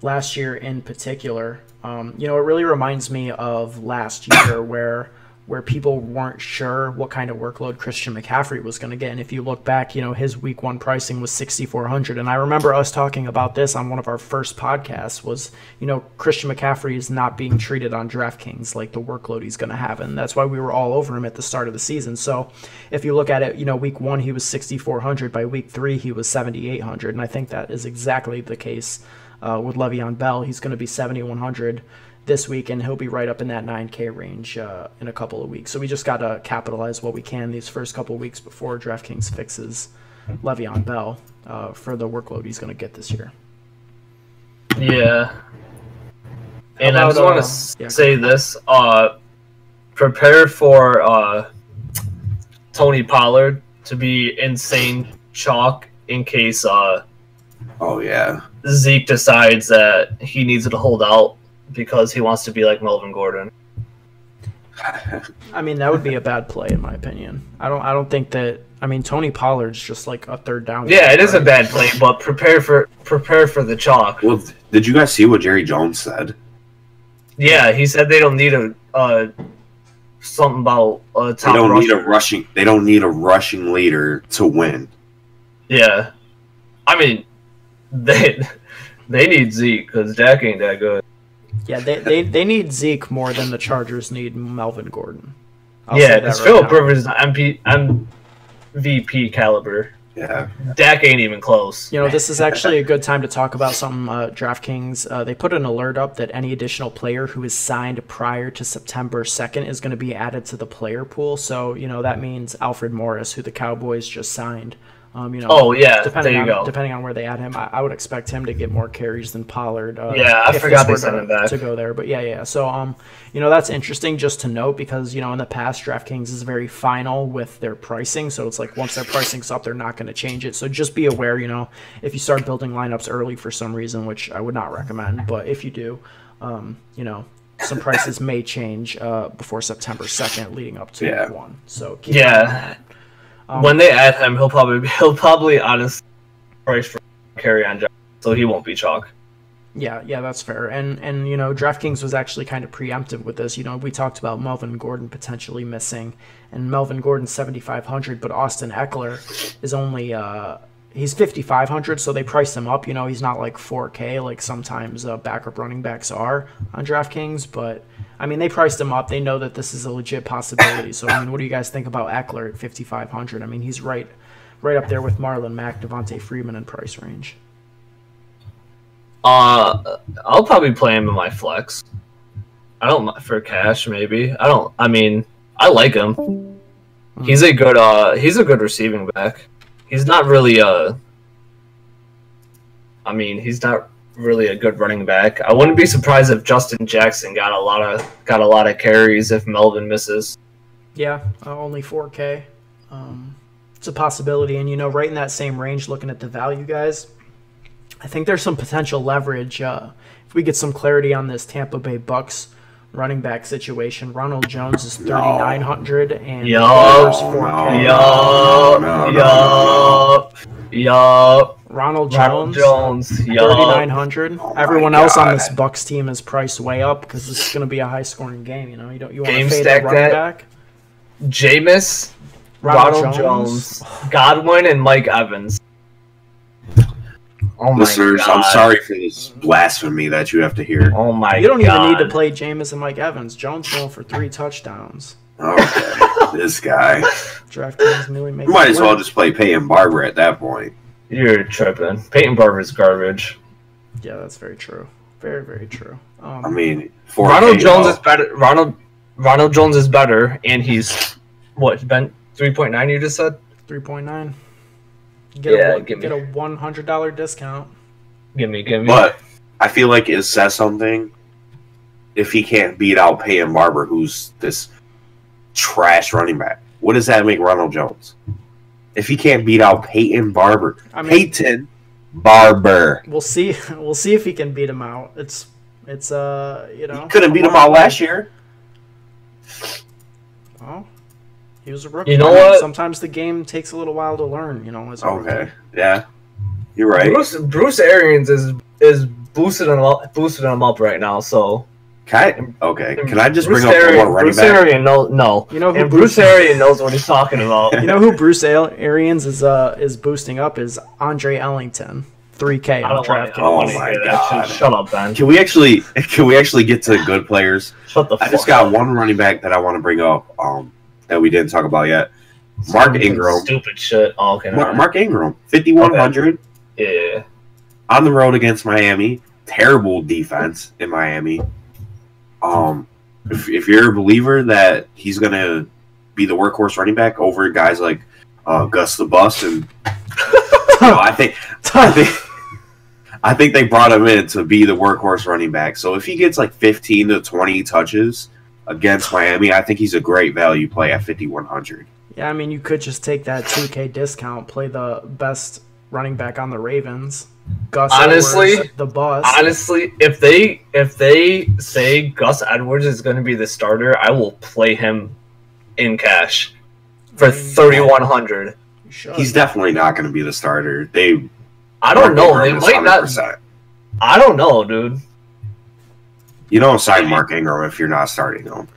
last year in particular. Um, you know, it really reminds me of last year where where people weren't sure what kind of workload Christian McCaffrey was going to get. And if you look back, you know, his week one pricing was 6,400. And I remember us talking about this on one of our first podcasts was, you know, Christian McCaffrey is not being treated on DraftKings like the workload he's going to have. And that's why we were all over him at the start of the season. So if you look at it, you know, week one, he was 6,400. By week three, he was 7,800. And I think that is exactly the case uh, with Le'Veon Bell. He's going to be 7,100 this week, and he'll be right up in that 9K range uh, in a couple of weeks. So we just got to capitalize what we can these first couple of weeks before DraftKings fixes Le'Veon Bell uh, for the workload he's going to get this year. Yeah. And How I just about, want uh, to yeah. say this: uh, prepare for uh, Tony Pollard to be insane chalk in case uh, Oh yeah. Zeke decides that he needs to hold out because he wants to be like Melvin Gordon. I mean, that would be a bad play in my opinion. I don't. I don't think that. I mean, Tony Pollard's just like a third down. Yeah, guy, it is a bad play, but prepare for prepare for the chalk. Well, did you guys see what Jerry Jones said? Yeah, he said they don't need a uh, something about a They don't need a rusher. rushing. They don't need a rushing leader to win. Yeah, I mean, they they need Zeke because Dak ain't that good. Yeah, they, they they need Zeke more than the Chargers need Melvin Gordon. I'll yeah, that because right Philip. Rivers is MP MVP caliber. Yeah. Dak ain't even close. You know, this is actually a good time to talk about something. Uh, DraftKings, uh, they put an alert up that any additional player who is signed prior to September 2nd is going to be added to the player pool. So, you know, that means Alfred Morris, who the Cowboys just signed. Um, you know, Oh yeah, depending there you on go. depending on where they add him, I, I would expect him to get more carries than Pollard. Uh, Yeah, I forgot they sent him to- back. to go there. But yeah, yeah. So um, you know, that's interesting just to note because you know in the past DraftKings is very final with their pricing, so it's like once their pricing's up, they're not going to change it. So just be aware, you know, if you start building lineups early for some reason, which I would not recommend, but if you do, um, you know. Some prices may change uh, before September second, leading up to Yeah. one. So keep an eye on Yeah, that. Um, when they add him, he'll probably he'll probably honest price for Kerryon job, so he won't be chalk. Yeah, yeah, that's fair. And and you know, DraftKings was actually kind of preemptive with this. You know, we talked about Melvin Gordon potentially missing, and Melvin Gordon seventy five hundred, but Austin Ekeler is only uh he's fifty five hundred, so they priced him up. You know, he's not like four K like sometimes uh, backup running backs are on DraftKings, but I mean they priced him up. They know that this is a legit possibility. So I mean, what do you guys think about Ekeler at fifty five hundred? I mean, he's right right up there with Marlon Mack, Devonta Freeman in price range. Uh, I'll probably play him in my flex. I don't for cash maybe. I don't. I mean, I like him. He's a good. Uh, he's a good receiving back. He's not really a. I mean, he's not really a good running back. I wouldn't be surprised if Justin Jackson got a lot of got a lot of carries if Melvin misses. Yeah, uh, only 4K. Um, it's a possibility, and you know, right in that same range, looking at the value, guys. I think there's some potential leverage uh, if we get some clarity on this Tampa Bay Bucs running back situation. Ronald Jones is 3,900 and Yo. Rivers Oh, 4K. Yup, no, no, yup, yup. Ronald Ronald Jones, Jones, 3,900. Oh my Everyone else on this Bucs team is priced way up because this is going to be a high-scoring game. You know, you don't you want to fade a running that. back. Jameis, Ronald, Jones. Godwin, and Mike Evans. Oh my Listeners, I'm sorry for this blasphemy that you have to hear. Oh my You don't God. even need to play Jameis and Mike Evans. Jones going for three touchdowns. Okay, this guy. DraftKings newly You might as well just play Peyton Barber at that point. You're tripping. Peyton Barber's garbage. Yeah, that's very true. Very very true. Um, I mean, 4K, Ronald Jones is better. Ronald Ronald Jones is better, and he's what Ben three point nine. You just said. three point nine. Get Yeah, a one- give me- get a one hundred dollar discount. Give me, give me. But I feel like it says something if he can't beat out Peyton Barber, who's this trash running back. What does that make Ronald Jones? If he can't beat out Peyton Barber, I mean, Peyton Barber. we'll see. We'll see if he can beat him out. It's it's uh you know He couldn't beat him out last year. Well, he was a rookie. You know I mean, what? Sometimes the game takes a little while to learn. You know, as a Okay, rookie. yeah, you're right. Bruce Bruce Arians is is boosting him up, boosting him up right now. So Can I, okay, can I just Bruce bring up one Arian, more running Bruce back? Arian no no. You know who and Bruce Arian knows what he's talking about. You know who Bruce Al- Arians is uh is boosting up is Andre Ellington, three K I on don't want DraftKings. to Oh my God. Shut up, Ben. Can we actually can we actually get to good players? Shut the I just got one running back that I want to bring up um, that we didn't talk about yet. Mark Ingram. Stupid shit. Oh, okay. Mark, Mark Ingram, 5100 mind. Yeah. on the road against Miami. Terrible defense in Miami. Um, if, if you're a believer that he's gonna be the workhorse running back over guys like uh, Gus the Bus, and you know, I think I think I think they brought him in to be the workhorse running back. So if he gets like 15 to 20 touches against Miami, I think he's a great value play at 5100. Yeah, I mean, you could just take that 2K discount, play the best running back on the Ravens. Gus Honestly- Edwards, the bus. Honestly, if they if they say Gus Edwards is going to be the starter, I will play him in cash for thirty one hundred. You should. He's definitely not going to be the starter. They I don't know. They Ingram is might not. 100%. I don't know, dude. You don't sign Mark Ingram if you're not starting him.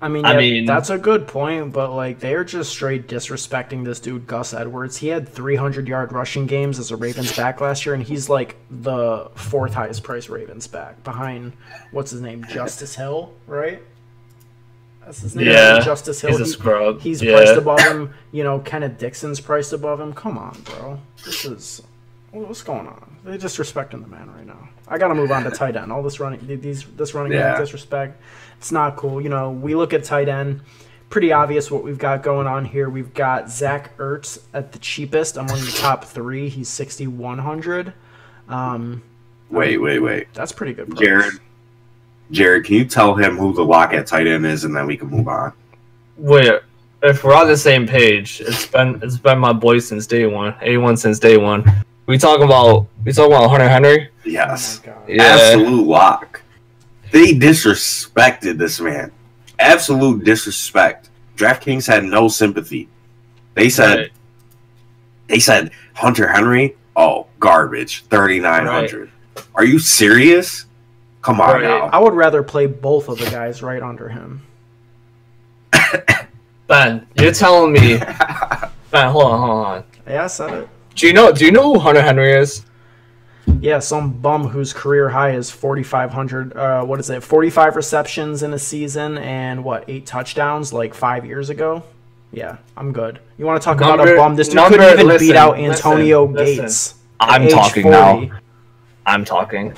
I mean, I yeah, mean- that's a good point, but like they're just straight disrespecting this dude Gus Edwards. He had 300 yard rushing games as a Ravens back last year, and he's like the fourth highest priced Ravens back behind what's his name, Justice Hill, right? That's his name, Yeah, Justice Hill. He's a He- scrub. He's yeah. priced above him. You know, Kenneth Dixon's priced above him. Come on, bro. This is what's going on. They're disrespecting the man right now. I gotta move on to tight end. All this running, these this running Yeah. back disrespect. It's not cool. You know, we look at tight end. Pretty obvious what we've got going on here. We've got Zach Ertz at the cheapest among the top three. He's sixty one hundred. Um, Wait, wait, wait. that's pretty good. Price. Jared, Jared, can you tell him who the lock at tight end is, and then we can move on? Wait, if we're on the same page, it's been it's been my boy since day one. A one since day one. We talk about we talk about Hunter Henry. Yes, Oh. Yeah. absolute lock. They disrespected this man. Absolute disrespect. DraftKings had no sympathy. They said Right. they said Hunter Henry. Oh, garbage. Thirty nine hundred. Are you serious? Come on Right. now. I would rather play both of the guys right under him. Ben, you're telling me. Ben, hold on, hold on. Yeah, I said it. Do you know? Do you know who Hunter Henry is? Yeah, some bum whose career high is 4,500. Uh, what is it? 45 receptions in a season and what, eight touchdowns like five years ago? Yeah, I'm good. You want to talk about a bum? This dude number- couldn't even listen, beat out Antonio listen. Gates. at I'm talking 40. now. I'm talking.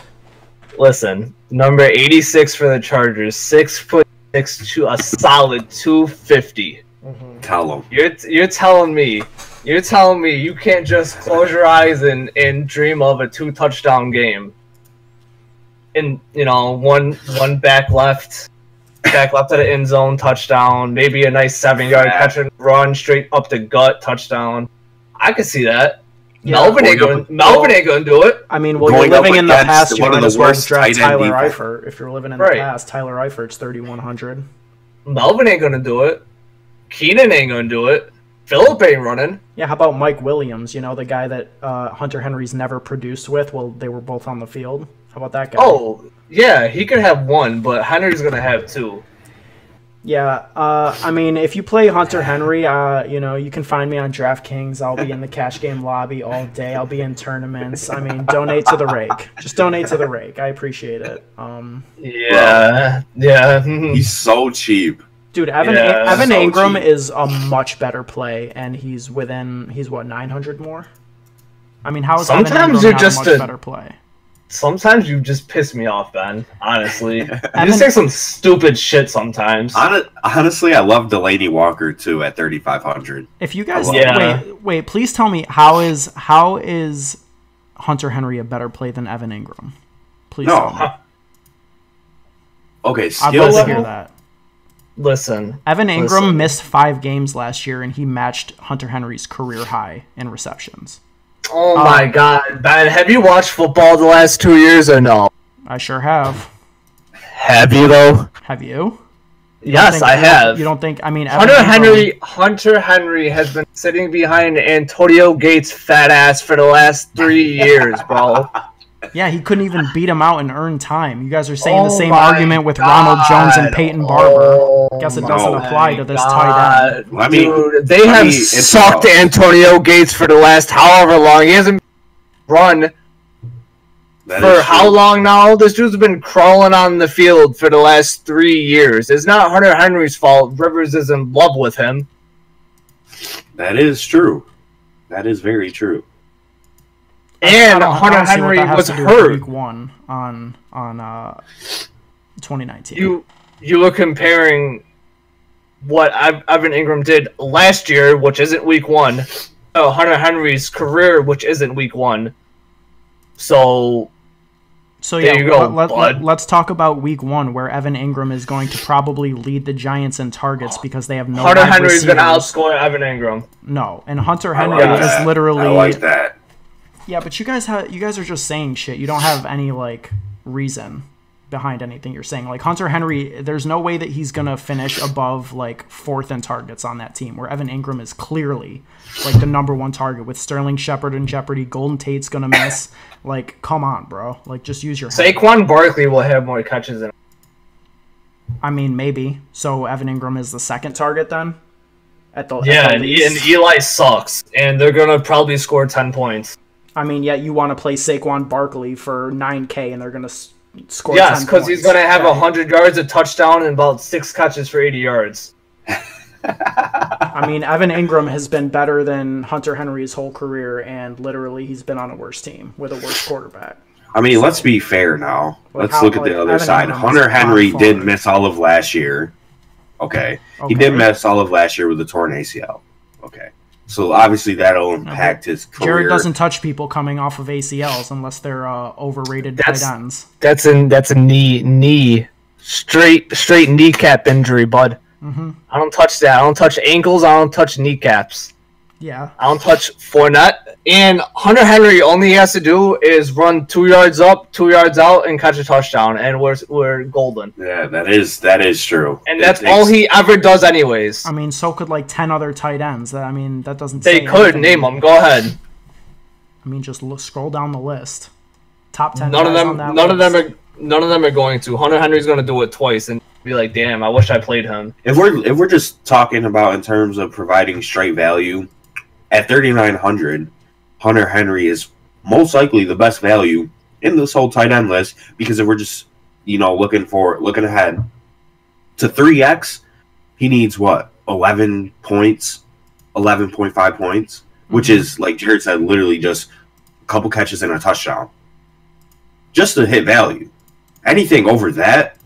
Listen, number 86 for the Chargers, six foot six to a solid 250. Tell him. You're you're telling me, you're telling me you can't just close your eyes and and dream of a two touchdown game. And you know, one one back left, back left of the end zone touchdown, maybe a nice seven yard Yeah. catch and run straight up the gut touchdown. I could see that. Yeah, Melvin ain't going going. up- Melvin ain't going to do it. I mean, well, Going you're living in the against past. You one of might the worst draft Tyler defense. Eifert. If you're living in Right. the past, Tyler Eifert's 3,100. Melvin ain't going to do it. Keenan ain't going to do it. Philip ain't running. Yeah, how about Mike Williams? You know, the guy that uh, Hunter Henry's never produced with. while they were both on the field. How about that guy? Oh, yeah, he could have one, but Henry's going to have two. Yeah, uh, I mean, if you play Hunter Henry, uh, you know, you can find me on DraftKings. I'll be in the cash game lobby all day. I'll be in tournaments. I mean, donate to the rake. Just donate to the rake. I appreciate it. Um, Yeah, yeah. He's so cheap. Dude, Evan Yeah, Evan so Engram cheap. is a much better play, and he's within he's what nine hundred more. I mean, how is Evan Sometimes you're just a much a- better play? Sometimes you just piss me off, Ben. Honestly, you Evan- just say some stupid shit sometimes. Honestly, I love Delanie Walker too at 3,500. If you guys Yeah. wait, wait, please tell me how is how is Hunter Henry a better play than Evan Engram? Please tell me. No. Okay, I'd skill love to hear that. Listen, Evan Engram Listen. missed five games last year, and he matched Hunter Henry's career high in receptions. oh Uh, my god, Ben, have you watched football the last two years or no? I sure have. Have you though? Have you? Yes, Think- I have. You don't think? I mean, Evan Hunter Engram- Henry, Hunter Henry has been sitting behind Antonio Gates' fat ass for the last three years, bro. Yeah, he couldn't even beat him out and earn time. You guys are saying the Oh same argument with Ronald Jones and Peyton oh Barber. Oh Guess it doesn't apply to this tight end. Let me- Dude, they let have me- it's sucked all- Antonio Gates for the last however long. He hasn't run That for how long now? This dude's been crawling on the field for the last three years. It's not Hunter Henry's fault. Rivers is in love with him. That is true. That is very true. And I Hunter don't what Henry that was to do hurt. Week one on on uh, 2019. You you were comparing what Evan Engram did last year, which isn't week one, uh, Hunter Henry's career, which isn't week one. So So There yeah, you go, let, bud. us talk about week one, where Evan Engram is going to probably lead the Giants in targets because they have no Hunter wide Henry's going to receivers. outscore Evan Engram. No, and Hunter Henry like is that. literally I like that. Yeah, but you guys have you guys are just saying shit. You don't have any like reason behind anything you're saying. Like Hunter Henry, there's no way that he's gonna finish above like fourth in targets on that team, where Evan Engram is clearly like the number one target with Sterling Shepard in jeopardy. Golden Tate's gonna miss. like, come on, bro. Like, just use your. head. Saquon Barkley will have more catches than. I mean, maybe. So Evan Engram is the second target then. At the Yeah, at the and, and Eli sucks, and they're gonna probably score ten points. I mean, yet you want to play Saquon Barkley for 9K and they're going to s- score Yes, because he's gonna have Right. hundred yards, a touchdown, and about six catches for eighty yards. I mean, Evan Engram has been better than Hunter Henry his whole career, and literally he's been on a worse team with a worse quarterback. I mean, let's be fair now. Like, let's how- look at like, the other Evan side. Engram is Hunter Henry fire. did miss all of last year. Okay. Okay. He did miss all of last year with a torn ACL. Okay. So obviously that'll impact his career. Jared doesn't touch people coming off of ACLs unless they're uh, overrated That's- tight ends. That's an that's a knee knee straight straight kneecap injury, bud. hmm I don't touch that. I don't touch ankles. I don't touch kneecaps. Yeah. I don't touch Fournette. And Hunter Henry only has to do is run two yards up, two yards out, and catch a touchdown, and we're we're golden. Yeah, that is that is true. And It that's takes- all he ever does, anyways. I mean, so could like 10 other tight ends. That I mean, that doesn't They say could anything. name them. Go ahead. I mean, just look, scroll down the list. Top 10 None of them. on that None of them are. None of them are going to. Hunter Henry's going to do it twice and be like, "Damn, I wish I played him." if we're if we're just talking about in terms of providing straight value, at thirty nine hundred, Hunter Henry is most likely the best value in this whole tight end list because if we're just you know looking for looking ahead to three x, he needs what eleven points, eleven point five points, which is like Jared said, literally just a couple catches and a touchdown, just to hit value. Anything over that,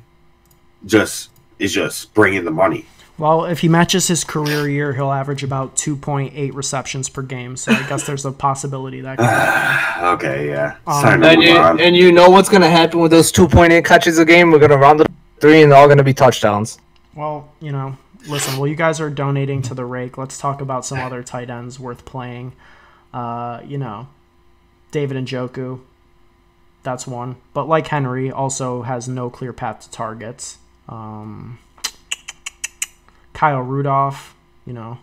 just is just bringing the money. Well, if he matches his career year, he'll average about 2.8 receptions per game. So I guess there's a possibility that could happen. okay, yeah. Um, And you, on. and you know what's going to happen with those two point eight catches a game? We're going to round it up three, and they're all going to be touchdowns. Well, you know, listen, well, you guys are donating to the rake. Let's talk about some other tight ends worth playing. Uh, you know, David Njoku. That's one. But like Henry, also has no clear path to targets. Um, Kyle Rudolph, you know,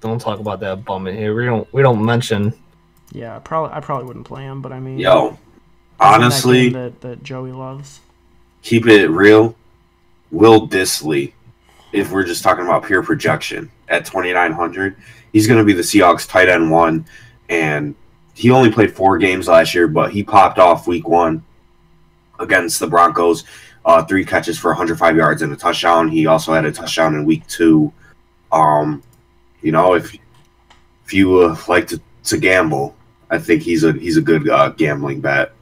Don't talk about that bum in here. We don't. We don't mention. yeah, probably I probably wouldn't play him, but I mean, Yo, he's in that honestly, that, that Joey loves. keep it real. Will Dissly, if we're just talking about pure projection at 2,900, he's going to be the Seahawks tight end one. And he only played four games last year, but he popped off week one against the Broncos. Uh, three catches for 105 yards and a touchdown. He also had a touchdown in week two. Um, you know, if if you uh, like to, to gamble, I think he's a he's a good uh, gambling bet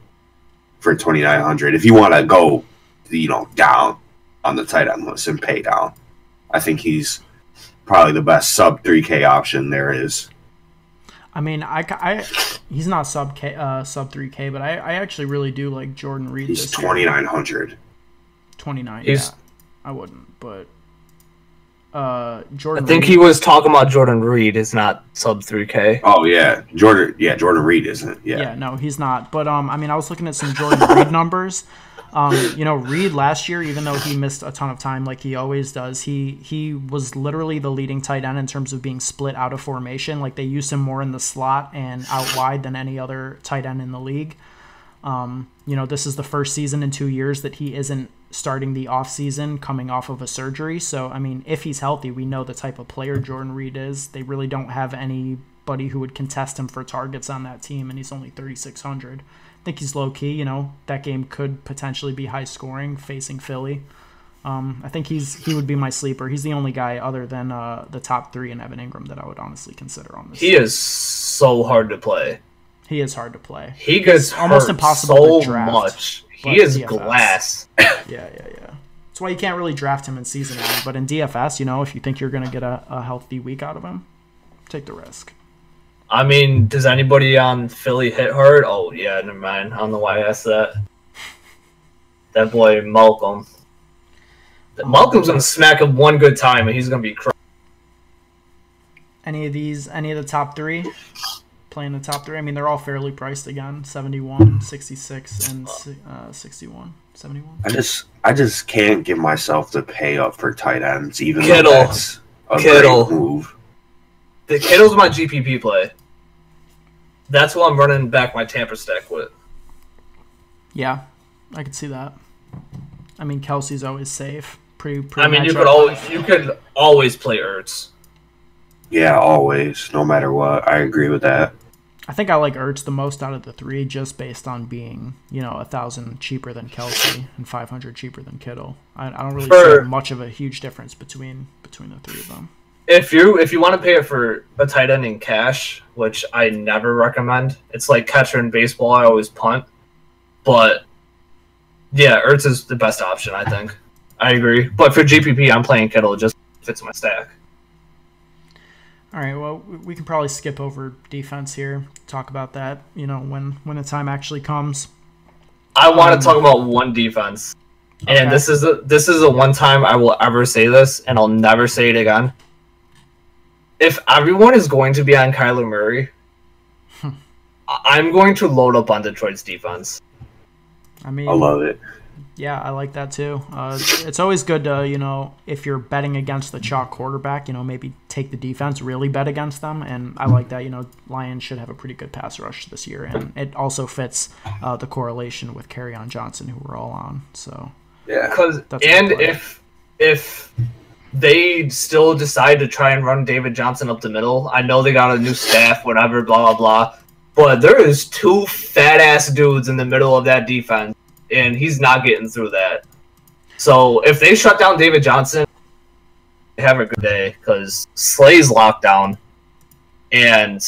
for 2,900. If you want to go, you know, down on the tight end list and pay down, I think he's probably the best sub 3K option there is. I mean, I, I he's not sub K, uh, sub three K, but I, I actually really do like Jordan Reed. He's this year. 2,900. 29 He's- yeah i wouldn't but uh Jordan. I think Reed- he was talking about Jordan Reed. Is not sub three K. Oh yeah, Jordan. Yeah, Jordan Reed isn't. yeah. Yeah. no he's not but um i mean i was looking at some jordan reed numbers um you know reed last year even though he missed a ton of time like he always does he he was literally the leading tight end in terms of being split out of formation like they used him more in the slot and out wide than any other tight end in the league Um, you know, this is the first season in two years that he isn't starting the off season coming off of a surgery. So, I mean, if he's healthy, we know the type of player Jordan Reed is. They really don't have anybody who would contest him for targets on that team, and he's only 3,600. I think he's low key. You know, that game could potentially be high scoring facing Philly. Um, I think he's he would be my sleeper. He's the only guy other than uh, the top three and Evan Engram that I would honestly consider on this. He is so hard to play. he is hard to play. He gets almost impossible so to draft, much. He is DFS. glass. Yeah, yeah, yeah. That's why you can't really draft him in season long. But in DFS, you know, if you think you're going to get a, a healthy week out of him, take the risk. I mean, does anybody on Philly hit hard? Oh yeah, never mind. I don't know why I asked that. That boy Malcolm. Oh, Malcolm's gonna smack him one good time, and he's gonna be. Cr- Any of these, any of the top three playing the top three. I mean, they're all fairly priced again 71, 66, and uh, 61. 71. I just I just can't give myself the pay up for tight ends, even Kittle. though that's a Kittle. great move. The Kittle's my GPP play. That's who I'm running back my Tampa stack with. Yeah, I could see that. I mean, Kelce's always safe. Pretty, pretty I mean, you could always you could always play Ertz. Yeah, always, no matter what. I agree with that. I think I like Ertz the most out of the three, just based on being, you know, a thousand cheaper than Kelce and five hundred cheaper than Kittle. I, I don't really For- see much of a huge difference between between the three of them. If you if you want to pay it for a tight end in cash, which I never recommend, it's like catcher in baseball. I always punt, but yeah, Ertz is the best option. I think. I agree. But for GPP, I'm playing Kittle. It just fits my stack. All right, well, we- we can probably skip over defense here. Talk about that, you know, when when the time actually comes. I want Um, to talk about one defense, Okay. and this is a, this is the one time I will ever say this, and I'll never say it again. If everyone is going to be on Kyler Murray, Hmm. I'm going to load up on Detroit's defense. I mean, I love it. Yeah, I like that too. Uh, it's always good to, you know, if you're betting against the chalk quarterback, you know, maybe take the defense, really bet against them. And I like that. You know, Lions should have a pretty good pass rush this year. And it also fits uh, the correlation with on Johnson, who we're all on. So, Yeah. Because That's and if if they still decide to try and run David Johnson up the middle, I know they got a new staff, whatever, blah blah blah. But there is two fat ass dudes in the middle of that defense, and he's not getting through that. So if they shut down David Johnson, have a good day because Slay's locked down, and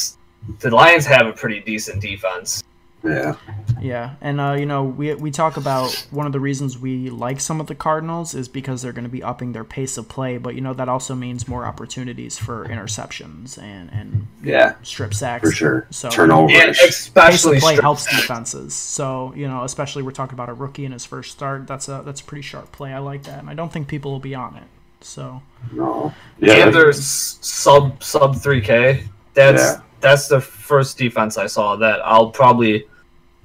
the Lions have a pretty decent defense. Yeah. yeah. And, uh, you know, we, we talk about one of the reasons we like some of the Cardinals is because they're going to be upping their pace of play. But, you know, that also means more opportunities for interceptions and, and Yeah. strip sacks. For sure. So, Turnovers. And pace of especially play helps sacks. defenses. So you know, especially we're talking about a rookie in his first start. That's a that's a pretty sharp play. I like that, and I don't think people will be on it. So No. Yeah. and they're sub sub three K. That's Yeah. That's the first defense I saw that I'll probably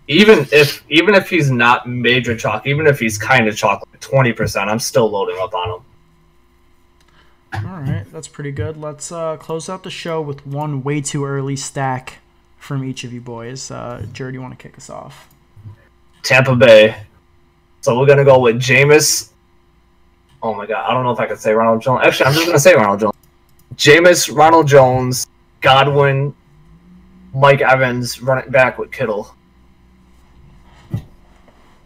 even if even if he's not major chalk, even if he's kind of chalk, twenty percent, I'm still loading up on him. all right, that's pretty good. Let's uh, close out the show with one way too early stack from each of you boys. Uh, Jared, you want to kick us off? Tampa Bay. So we're gonna go with Jameis. Oh my god, I don't know if I could say Ronald Jones. Actually, I'm just gonna say Ronald Jones. Jameis, Ronald Jones, Godwin, Mike Evans, running back with Kittle.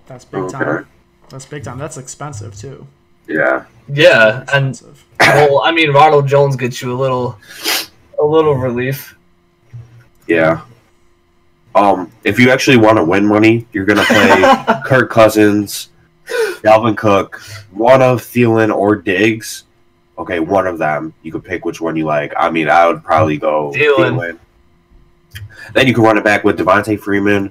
That's big Okay. time. That's big time. That's expensive too. Yeah. Yeah, and well, I mean, Ronald Jones gets you a little, a little relief. Yeah. Um, if you actually want to win money, you're gonna play Kirk Cousins, Dalvin Cook, one of Thielen or Diggs. Okay, one of them. You could pick which one you like. I mean, I would probably go Thielen. Thielen. Then you can run it back with Devonta Freeman,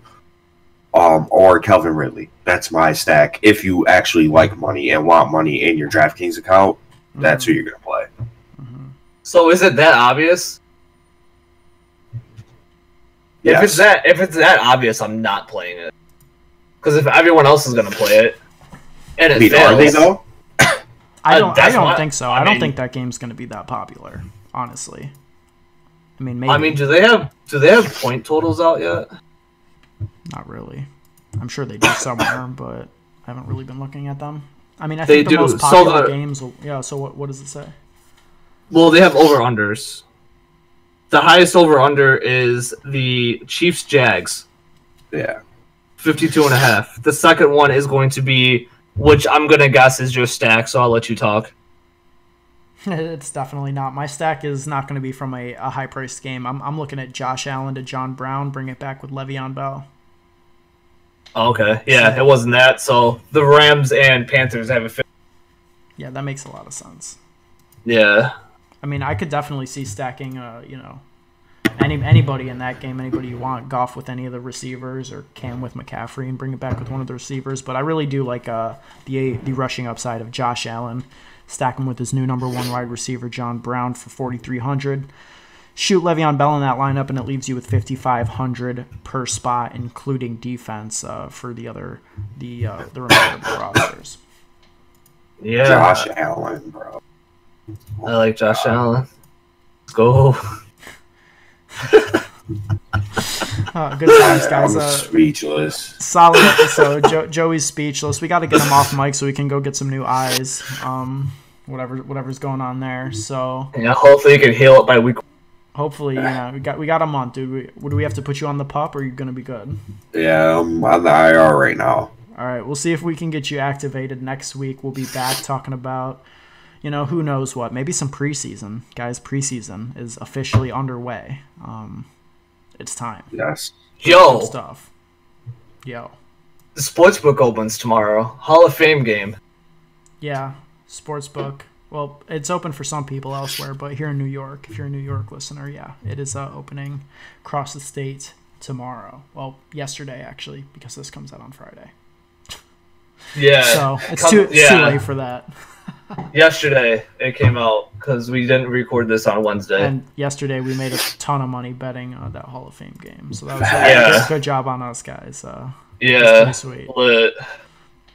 um, or Calvin Ridley. That's my stack. If you actually like money and want money in your DraftKings account, that's who you're gonna play. Mhm. So is it that obvious? If it's that, if it's that obvious, I'm not playing it. Because if everyone else is gonna play it, and it I mean, fails, are they though? I Uh, don't. I don't what- think so. I I, don't think that game's going to be that popular. Honestly. I mean, maybe. I mean, do they have do they have point totals out yet? Not really. I'm sure they do somewhere, but I haven't really been looking at them. I mean, I They think the do. most So popular the- games. Will, yeah. So what? What does it say? Well, they have over unders. The highest over under is the Chiefs Jags, Yeah. 52 and a half. The second one is going to be, which I'm gonna guess is your stack. So I'll let you talk. it's definitely not. My stack is not going to be from a, a high priced game. I'm, I'm looking at Josh Allen to John Brown. Bring it back with Le'Veon Bell. Okay, yeah, it wasn't that. So the Rams and Panthers have a. Fit. Yeah, that makes a lot of sense. yeah, I mean, I could definitely see stacking. Uh, you know, any anybody in that game, anybody you want, Goff with any of the receivers or Cam with McCaffrey, and bring it back with one of the receivers. But I really do like uh, the the rushing upside of Josh Allen. Stack him with his new number one wide receiver, John Brown, for forty three hundred. shoot Le'Veon Bell in that lineup, and it leaves you with 5,500 per spot, including defense uh, for the other the uh, the remainder of the rosters. Yeah, Josh Allen, bro. I like Josh Allen. Let's go. Uh, good times, guys. I'm Uh, speechless. solid episode. Jo- Joey's speechless. We got to get him off mic so we can go get some new eyes. Um, whatever whatever's going on there. So Yeah, hopefully you can heal it by week. hopefully, you know, we got we got a month, dude. We, what do we have to put you on the pup, or are you gonna be good? Yeah, I'm on the IR right now. All right, we'll see if we can get you activated next week. We'll be back talking about, you know, who knows what. Maybe some preseason, guys. Preseason is officially underway. Um, it's time. Yes. Some Yo, stuff. Yo. the sportsbook opens tomorrow. Hall of Fame game. Yeah, sportsbook. Well, it's open for some people elsewhere, but here in New York, if you're a New York listener, yeah, it is uh, opening across the state tomorrow. Well, yesterday actually, because this comes out on Friday. Yeah. So it's come- too it's too late for that. Yesterday it came out because we didn't record this on Wednesday. And yesterday we made a ton of money betting on that Hall of Fame game. So that was Yeah. good, good job on us guys. Uh, yeah. sweet. Lit.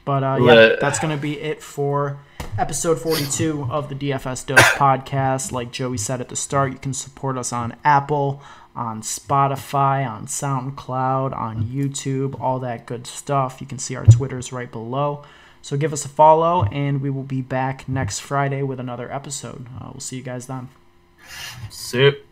But uh, yeah, that's going to be it for episode 42 of the DFS Dose podcast. Like Joey said at the start, you can support us on Apple, on Spotify, on SoundCloud, on YouTube, all that good stuff. You can see our Twitters right below. So give us a follow, and we will be back next Friday with another episode. Uh, we'll see you guys then. Soup.